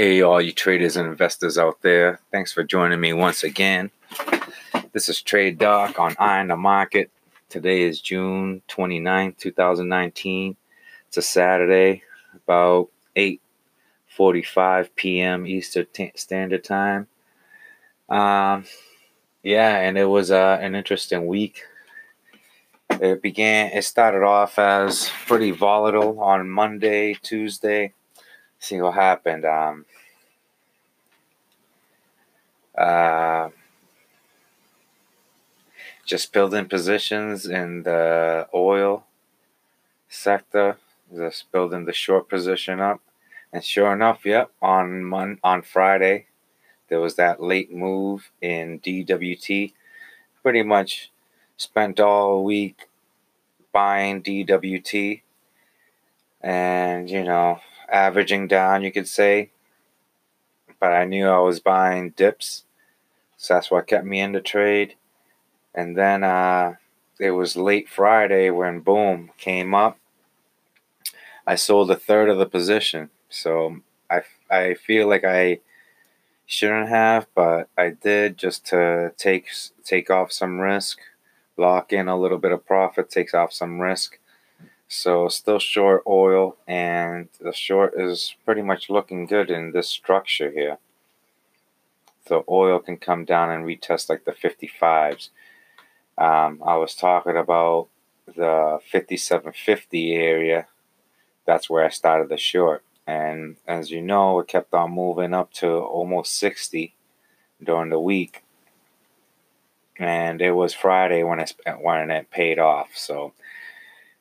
Hey, all you traders and investors out there. Thanks for joining me once again. This is Trade Doc on Eye on the Market. Today is June 29, 2019. It's a Saturday, about 8.45 p.m. Eastern t- Standard Time. Um, yeah, and it was uh, an interesting week. It began, it started off as pretty volatile on Monday, Tuesday see what happened. Um, uh, just building positions in the oil sector, just building the short position up. And sure enough, yep, on Mon- on Friday, there was that late move in DWT. Pretty much spent all week buying DWT. And, you know, averaging down, you could say. But I knew I was buying dips, so that's what kept me in the trade. And then uh, it was late Friday when boom came up. I sold a third of the position, so I I feel like I shouldn't have, but I did just to take take off some risk, lock in a little bit of profit, takes off some risk. So still short oil, and the short is pretty much looking good in this structure here. The oil can come down and retest like the 55s. Um, I was talking about the 5750 area. That's where I started the short. And as you know, it kept on moving up to almost 60 during the week. And it was Friday when it, when it paid off. So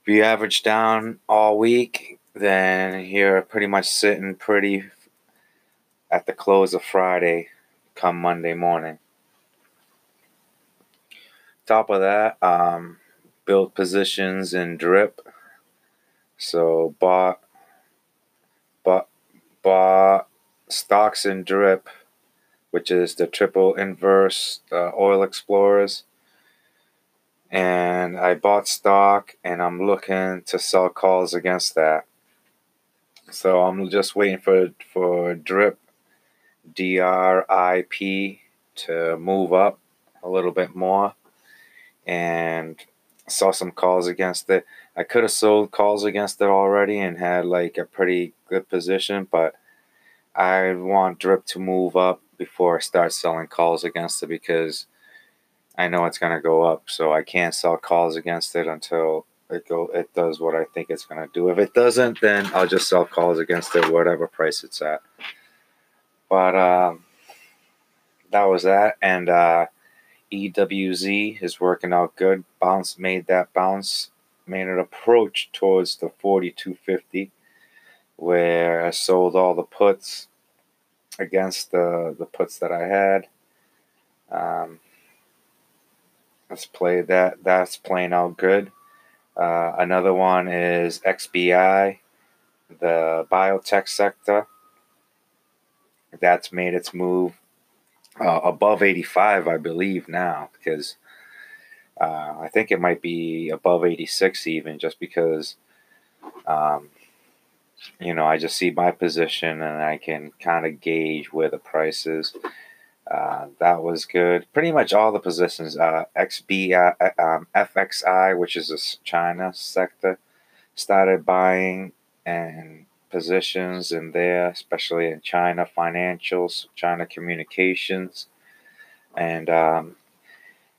you average down all week, then you're pretty much sitting pretty at the close of Friday come Monday morning. Top of that, um, build positions in drip. So bought, bought, bought stocks in drip, which is the triple inverse uh, oil explorers and I bought stock and I'm looking to sell calls against that. So I'm just waiting for for drip DRIP to move up a little bit more and saw some calls against it. I could have sold calls against it already and had like a pretty good position, but I want drip to move up before I start selling calls against it because I know it's going to go up, so I can't sell calls against it until it go it does what I think it's going to do. If it doesn't, then I'll just sell calls against it, whatever price it's at. But um, that was that, and uh, EWZ is working out good. Bounce made that bounce, made an approach towards the 4250, where I sold all the puts against the the puts that I had. Um, Let's play that. That's playing out good. Uh, another one is XBI, the biotech sector. That's made its move uh, above 85, I believe, now, because uh, I think it might be above 86 even, just because, um, you know, I just see my position and I can kind of gauge where the price is. Uh, that was good. Pretty much all the positions. Uh, XB, uh, um, FXI, which is a China sector, started buying and positions in there, especially in China financials, China communications, and um,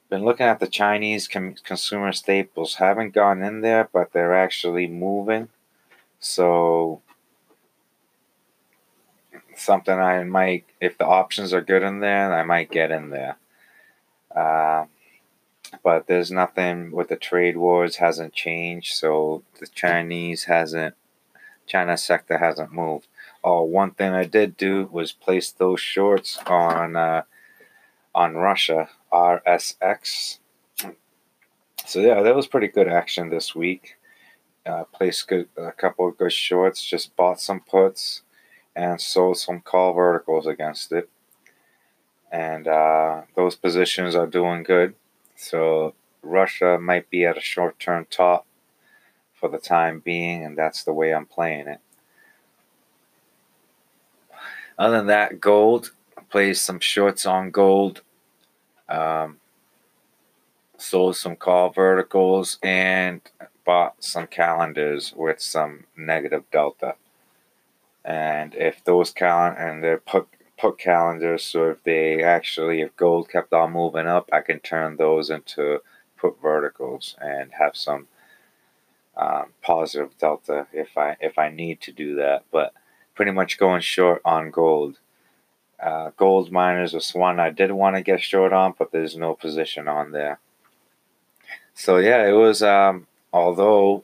been looking at the Chinese com- consumer staples. Haven't gone in there, but they're actually moving. So something I might, if the options are good in there, I might get in there. Uh, but there's nothing with the trade wars hasn't changed, so the Chinese hasn't, China sector hasn't moved. Oh, one thing I did do was place those shorts on uh, on Russia RSX. So yeah, that was pretty good action this week. Uh, placed good a couple of good shorts. Just bought some puts and sold some call verticals against it. And uh, those positions are doing good. So Russia might be at a short term top for the time being, and that's the way I'm playing it. other than that, gold. Placed some shorts on gold. Um, sold some call verticals and bought some calendars with some negative delta. And if those cal and they're put put calendars, so if they actually if gold kept on moving up, I can turn those into put verticals and have some um, positive delta if I if I need to do that. But pretty much going short on gold. Uh, gold miners was one I did want to get short on, but there's no position on there. So yeah, it was. Um, although,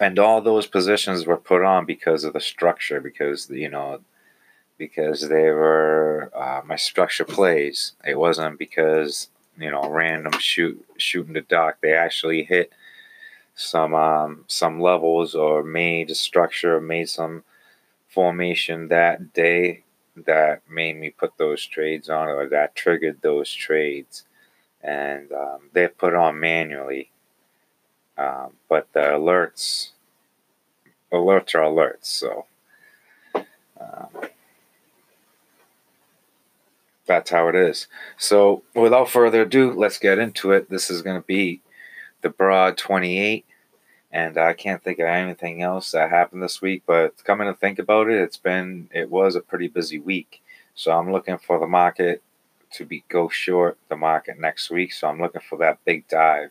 and all those positions were put on because of the structure, because you know, because they were uh, my structure plays. It wasn't because you know random shoot shooting the dock. They actually hit some um, some levels or made a structure, made some formation that day that made me put those trades on or that triggered those trades. And um, they're put on manually. Um, but the alerts, alerts are alerts. So um, that's how it is. So without further ado, let's get into it. This is going to be the Broad 28 and I can't think of anything else that happened this week. But coming to think about it, it's been it was a pretty busy week. So I'm looking for the market to be go short the market next week. So I'm looking for that big dive,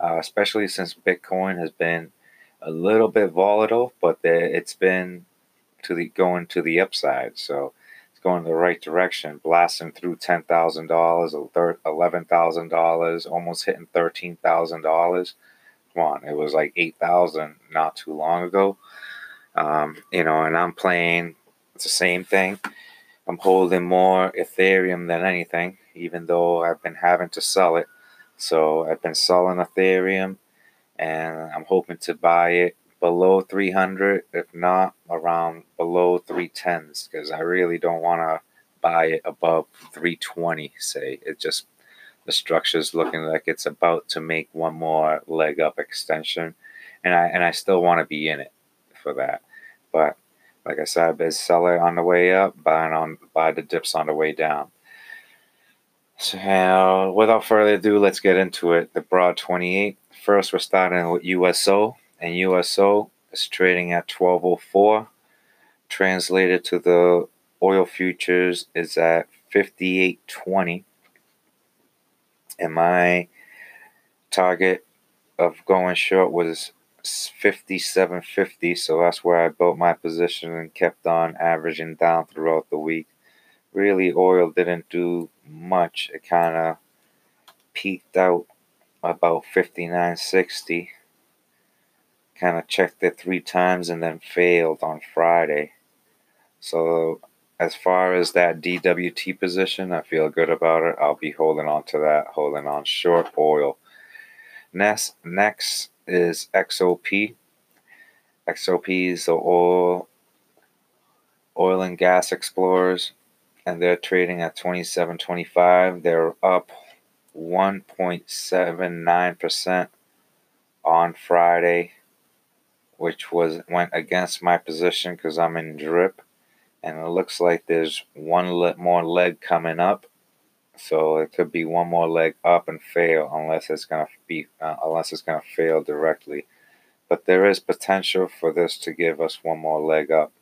uh, especially since Bitcoin has been a little bit volatile, but it's been to the going to the upside. So it's going the right direction, blasting through ten thousand dollars, eleven thousand dollars, almost hitting thirteen thousand dollars one. It was like 8,000 not too long ago. Um, you know, and I'm playing, it's the same thing. I'm holding more Ethereum than anything, even though I've been having to sell it. So I've been selling Ethereum and I'm hoping to buy it below 300, if not around below 310s, because I really don't want to buy it above 320, say. It just the structure is looking like it's about to make one more leg up extension, and I and I still want to be in it for that. But like I said, I've been selling on the way up, buying on buy the dips on the way down. So without further ado, let's get into it. The broad 28. First, we're starting with USO, and USO is trading at 1204. Translated to the oil futures is at 5820 and my target of going short was 57.50 so that's where i built my position and kept on averaging down throughout the week really oil didn't do much it kind of peaked out about 59.60 kind of checked it three times and then failed on friday so as far as that DWT position, I feel good about it. I'll be holding on to that, holding on short oil. Next, next is XOP. XOP is the oil, oil and gas explorers, and they're trading at 27.25. They're up 1.79% on Friday, which was went against my position because I'm in drip and it looks like there's one le- more leg coming up. So it could be one more leg up and fail unless it's gonna be uh, unless it's gonna fail directly. But there is potential for this to give us one more leg up.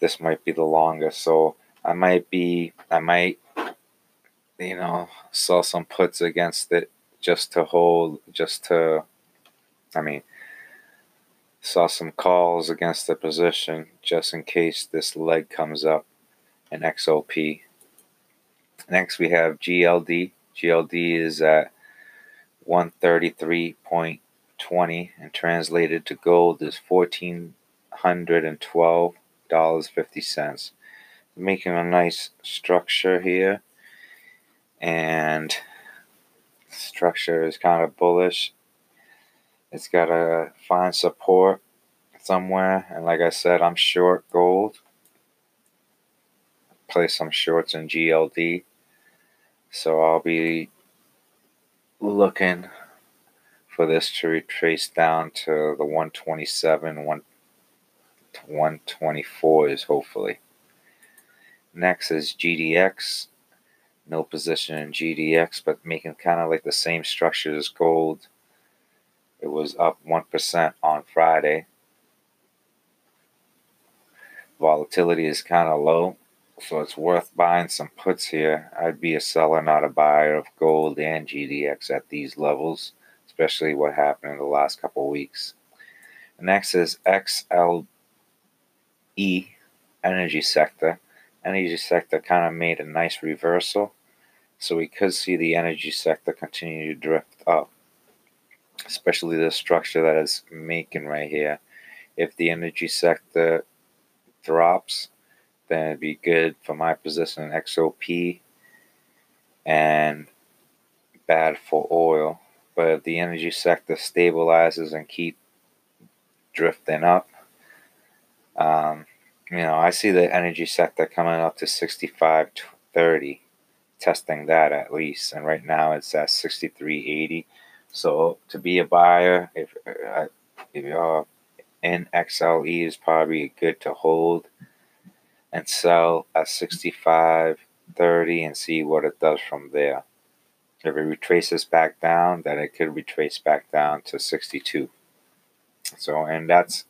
This might be the longest, so I might be I might you know sell some puts against it just to hold just to I mean Saw some calls against the position just in case this leg comes up in XOP. Next, we have GLD. GLD is at 133.20 and translated to gold is $1,412.50. Making a nice structure here. And structure is kind of bullish it's got to find support somewhere. And like I said, I'm short gold. Play some shorts in GLD. So I'll be looking for this to retrace down to the 127, 127 124s, hopefully. Next is GDX. No position in GDX, but making kind of like the same structure as gold. It was up 1% on Friday. Volatility is kind of low, so it's worth buying some puts here. I'd be a seller, not a buyer of gold and GDX at these levels, especially what happened in the last couple weeks. Next is XLE energy sector. Energy sector kind of made a nice reversal, so we could see the energy sector continue to drift up, especially the structure that is making right here. If the energy sector drops, then it'd be good for my position in XOP and bad for oil. But if the energy sector stabilizes and keep drifting up, um, you know, I see the energy sector coming up to 65.30, testing that at least. And right now it's at 63.80. So to be a buyer, if, uh, if you're in XLE is probably good to hold and sell at 65.30 and see what it does from there. If it retraces back down, then it could retrace back down to 62. So, and that's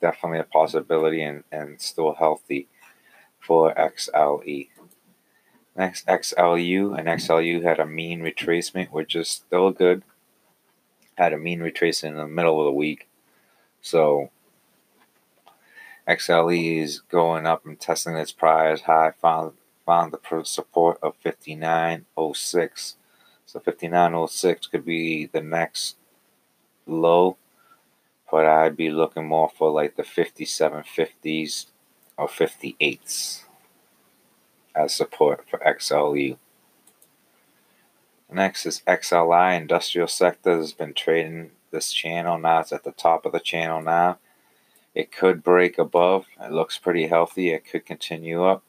definitely a possibility and, and still healthy for XLE. Next, XLU, and XLU had a mean retracement, which is still good. Had a mean retracement in the middle of the week. So, XLE is going up and testing its prior high, found, found the support of 59.06. So, 59.06 could be the next low but I'd be looking more for like the 5750s or 58s as support for XLU. Next is XLI, industrial sector has been trading this channel now. It's at the top of the channel now. It could break above. It looks pretty healthy. It could continue up.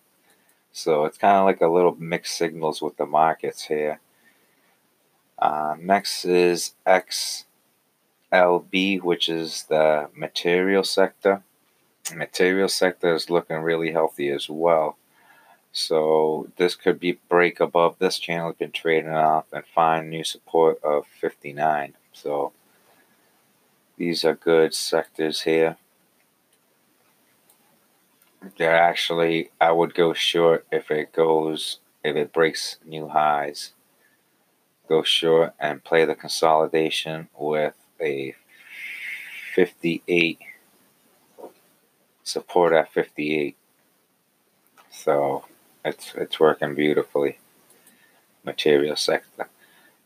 So it's kind of like a little mixed signals with the markets here. Uh, next is X LB, which is the material sector. The material sector is looking really healthy as well. So this could be break above this channel. It's been trading off and find new support of 59. So these are good sectors here. They're actually, I would go short if it goes, if it breaks new highs. Go short and play the consolidation with a 58 support at 58 so it's it's working beautifully material sector.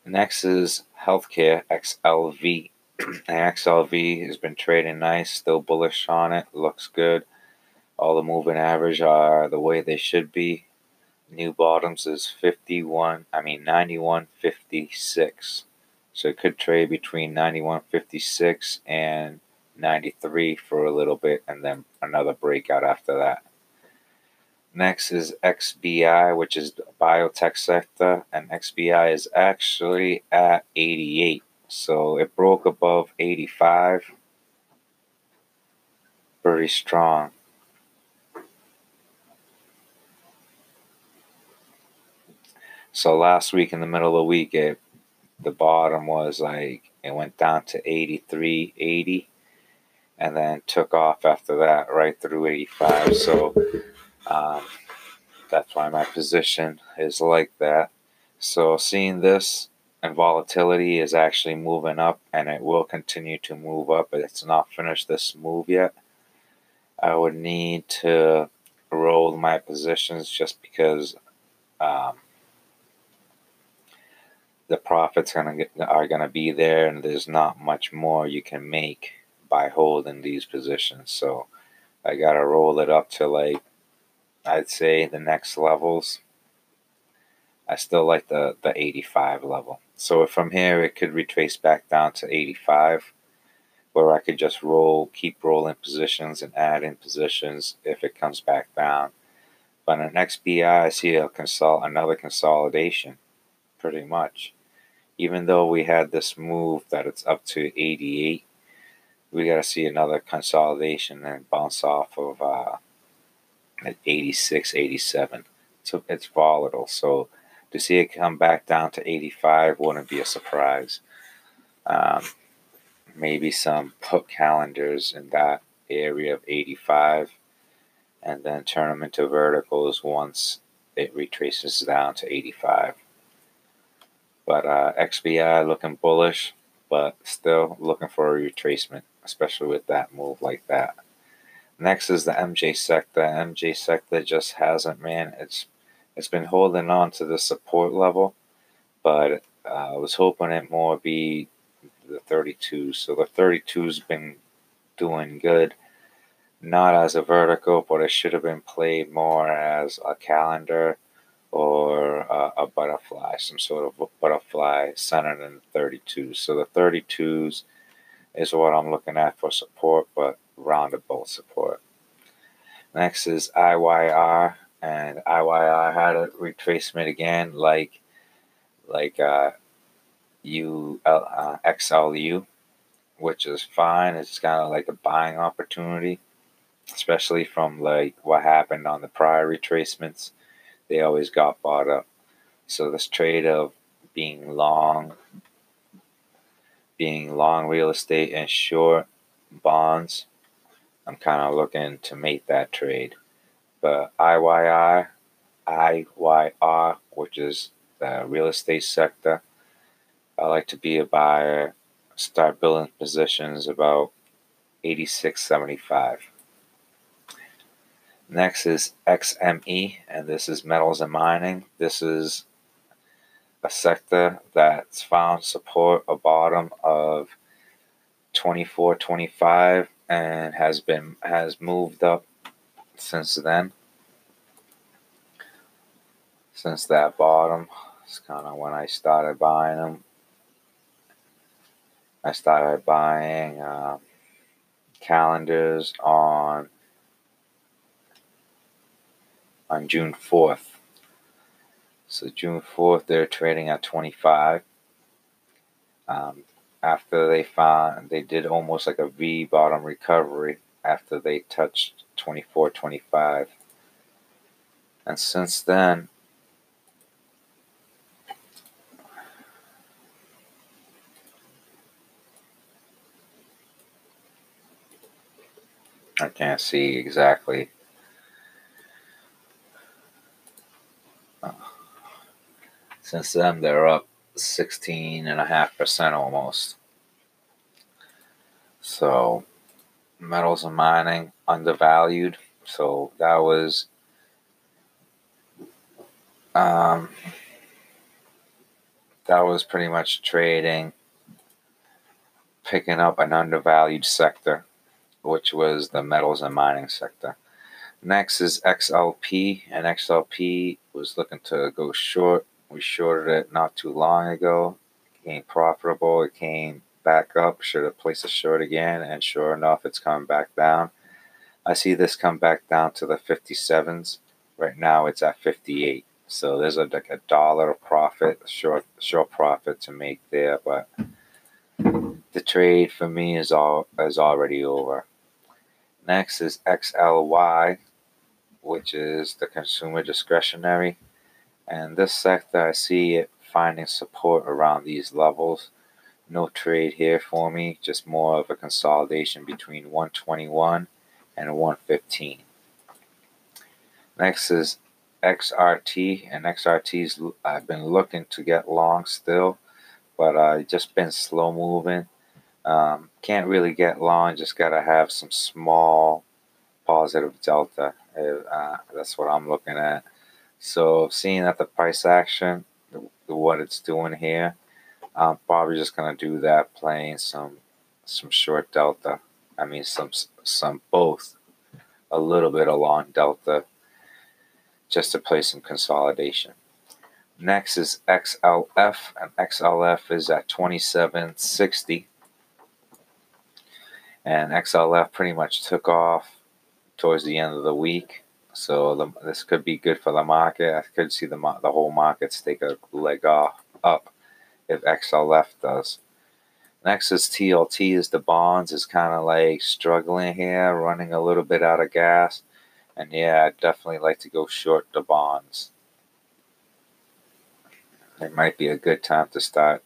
Next is healthcare xlv xlv has been trading nice still bullish on it looks good. All the moving average are the way they should be. New bottoms is 51 i mean 9156 so it could trade between 91.56 and 93 for a little bit and then another breakout after that. Next is XBI, which is biotech sector, and XBI is actually at 88. So it broke above 85. Pretty strong. So last week in the middle of the week, it the bottom was like it went down to 83.80 and then took off after that right through 85 so um, that's why my position is like that. So seeing this and volatility is actually moving up and it will continue to move up. But it's not finished this move yet. I would need to roll my positions just because um, the profits gonna get, are gonna be there, and there's not much more you can make by holding these positions. So I gotta roll it up to like I'd say the next levels. I still like the the 85 level. So if from here it could retrace back down to 85 where I could just roll, keep rolling positions and add in positions if it comes back down. But on XBI, I see a consol- another consolidation, pretty much even though we had this move that it's up to 88, we got to see another consolidation and bounce off of uh, at 86, 87. So it's volatile. So to see it come back down to 85 wouldn't be a surprise. Um, maybe some put calendars in that area of 85 and then turn them into verticals once it retraces down to 85. But uh, XBI looking bullish, but still looking for a retracement, especially with that move like that. Next is the MJ sector. MJ sector just hasn't, man. It's it's been holding on to the support level, but uh, I was hoping it more be the 32. So the 32's been doing good, not as a vertical, but it should have been played more as a calendar or a, a butterfly, some sort of butterfly centered in 32. So the 32s is what I'm looking at for support, but roundabout support. Next is IYR, and IYR had a retracement again, like like uh, U uh, XLU, which is fine. It's kind of like a buying opportunity, especially from like what happened on the prior retracements. They always got bought up. So this trade of being long, being long real estate and short bonds, I'm kind of looking to make that trade. But IYR, IYR, which is the real estate sector, I like to be a buyer, start building positions about 86.75. Next is XME, and this is metals and mining. This is a sector that's found support a bottom of 24.25 and has been has moved up since then. Since that bottom, it's kind of when I started buying them. I started buying uh, calendars on on June 4th. So June 4th, they're trading at 25. Um, after they found, they did almost like a V bottom recovery after they touched 24, 25. And since then, I can't see exactly. Since then, they're up 16.5% almost. So, metals and mining undervalued. So, that was. Um, that was pretty much trading, picking up an undervalued sector which was the metals and mining sector. Next is XLP, and XLP was looking to go short. We shorted it not too long ago. It came profitable. It came back up. Should have placed a short again, and sure enough, it's coming back down. I see this come back down to the 57s. Right now, it's at 58. So there's a, like a dollar profit, short short profit to make there, but the trade for me is all is already over. Next is XLY, which is the consumer discretionary. And this sector, I see it finding support around these levels. No trade here for me, just more of a consolidation between 121 and 115. Next is XRT, and XRT's I've been looking to get long still, but I uh, just been slow moving. Um, can't really get long, just got to have some small positive delta. Uh, that's what I'm looking at. So, seeing that the price action, what it's doing here, I'm probably just to do that, playing some some short delta. I mean, some some both, a little bit of long delta, just to play some consolidation. Next is XLF, and XLF is at 2760 and XLF pretty much took off towards the end of the week. So the, this could be good for the market. I could see the the whole markets take a leg off up if XLF does. Next is TLT is the bonds is kind of like struggling here, running a little bit out of gas. And yeah, I'd definitely like to go short the bonds. It might be a good time to start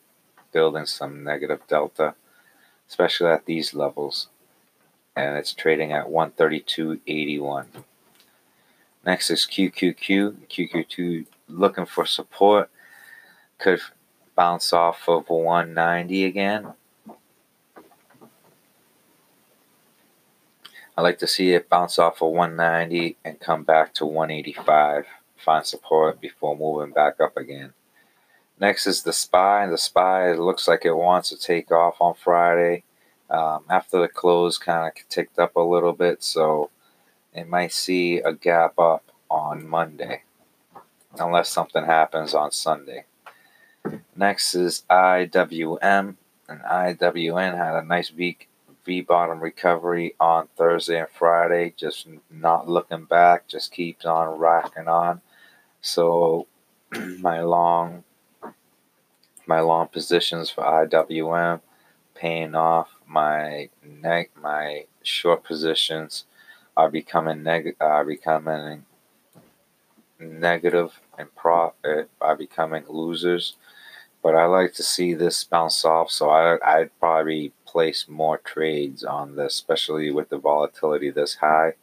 building some negative delta, especially at these levels. And it's trading at 132.81. Next is QQQ. QQQ looking for support. Could bounce off of 190 again. I like to see it bounce off of 190 and come back to 185, find support before moving back up again. Next is the SPY. The SPY looks like it wants to take off on Friday. Um, after the close, kind of ticked up a little bit, so it might see a gap up on Monday, unless something happens on Sunday. Next is IWM, and IWM had a nice week V bottom recovery on Thursday and Friday, just not looking back, just keeps on racking on. So my long my long positions for IWM paying off. My neck my short positions are becoming neg are becoming negative and profit uh, are becoming losers. But I like to see this bounce off, so I, I'd probably place more trades on this, especially with the volatility this high.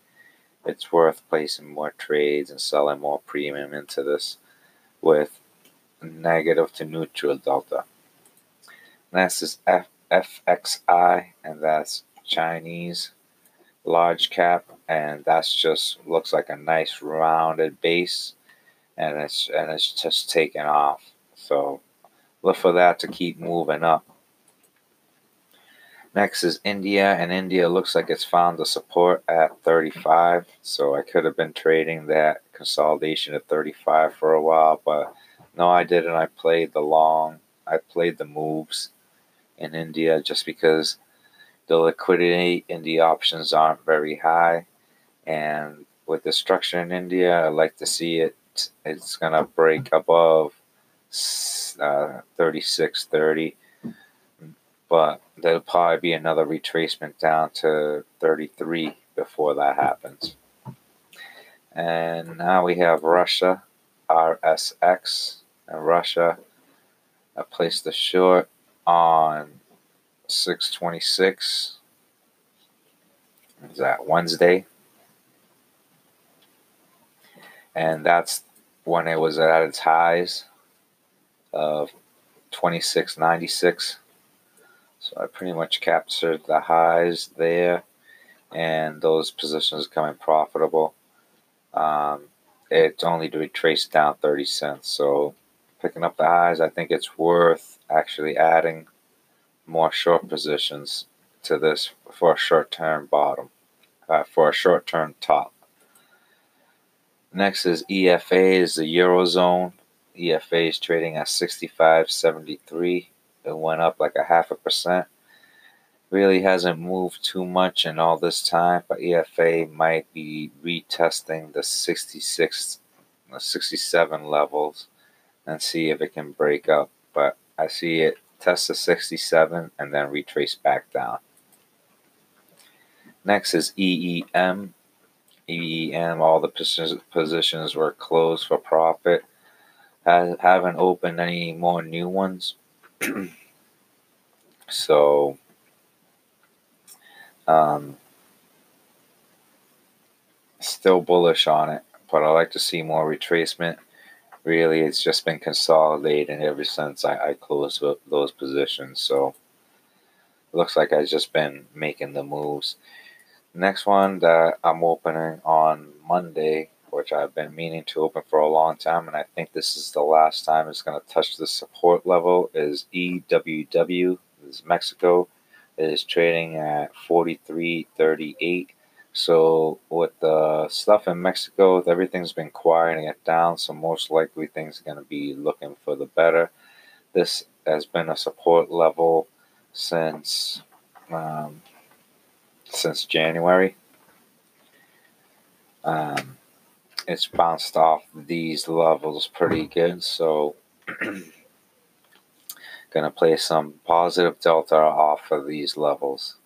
It's worth placing more trades and selling more premium into this with negative to neutral delta. Next is F- FXI, and that's Chinese large cap, and that's just looks like a nice rounded base, and it's and it's just taking off. So look for that to keep moving up. Next is India, and India looks like it's found the support at 35. So I could have been trading that consolidation at 35 for a while, but no, I didn't. I played the long, I played the moves in India just because the liquidity in the options aren't very high. And with the structure in India, I like to see it, it's going to break above uh, 36.30 but there'll probably be another retracement down to 33 before that happens. And now we have Russia, RSX, and Russia. I placed the short on 626. Is that Wednesday? And that's when it was at its highs of 2696. So I pretty much captured the highs there and those positions coming profitable. Um, it's only to retrace down 30 cents. So picking up the highs, I think it's worth actually adding more short positions to this for a short term bottom, uh, for a short term top. Next is EFA is the Eurozone. EFA is trading at 65.73. It went up like a half a percent. Really hasn't moved too much in all this time, but EFA might be retesting the 66, the 67 levels and see if it can break up. But I see it test the 67 and then retrace back down. Next is EEM. EEM, all the positions were closed for profit. I haven't opened any more new ones. so um, still bullish on it, but I like to see more retracement. Really, it's just been consolidating ever since I, I closed those positions. So looks like I've just been making the moves. Next one that I'm opening on Monday which I've been meaning to open for a long time, and I think this is the last time it's going to touch the support level, is EWW. This is Mexico. It is trading at 43.38. So with the stuff in Mexico, everything's been quieting it down. So most likely things are going to be looking for the better. This has been a support level since um, since January. Um, it's bounced off these levels pretty good. So, Gonna play some positive delta off of these levels.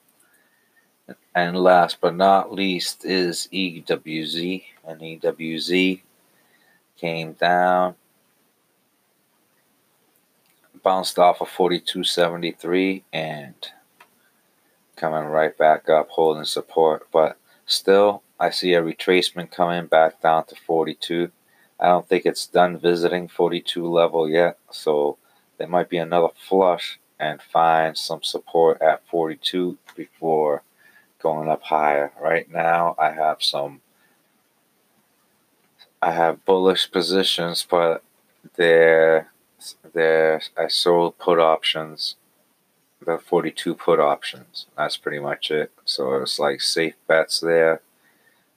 And last but not least is EWZ. And EWZ came down, bounced off of 42.73 and coming right back up, holding support. But still, I see a retracement coming back down to 42. I don't think it's done visiting 42 level yet, so there might be another flush and find some support at 42 before going up higher. Right now, I have some. I have bullish positions, but they're, they're I sold put options, the 42 put options. That's pretty much it. So it's like safe bets there.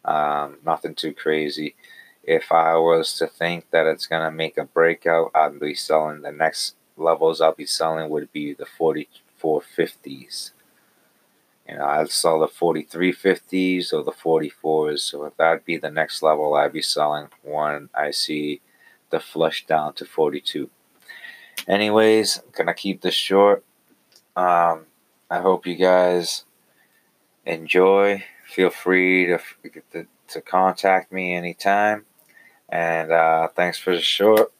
Um, nothing too crazy. If I was to think that it's gonna make a breakout, I'd be selling the next levels I'll be selling would be the 4450s. You know, I'd sell the 4350s or the 44s. So if that'd be the next level I'd be selling when I see the flush down to 42. Anyways, I'm gonna keep this short. Um, I hope you guys enjoy. Feel free to, to, to contact me anytime. And uh, thanks for the short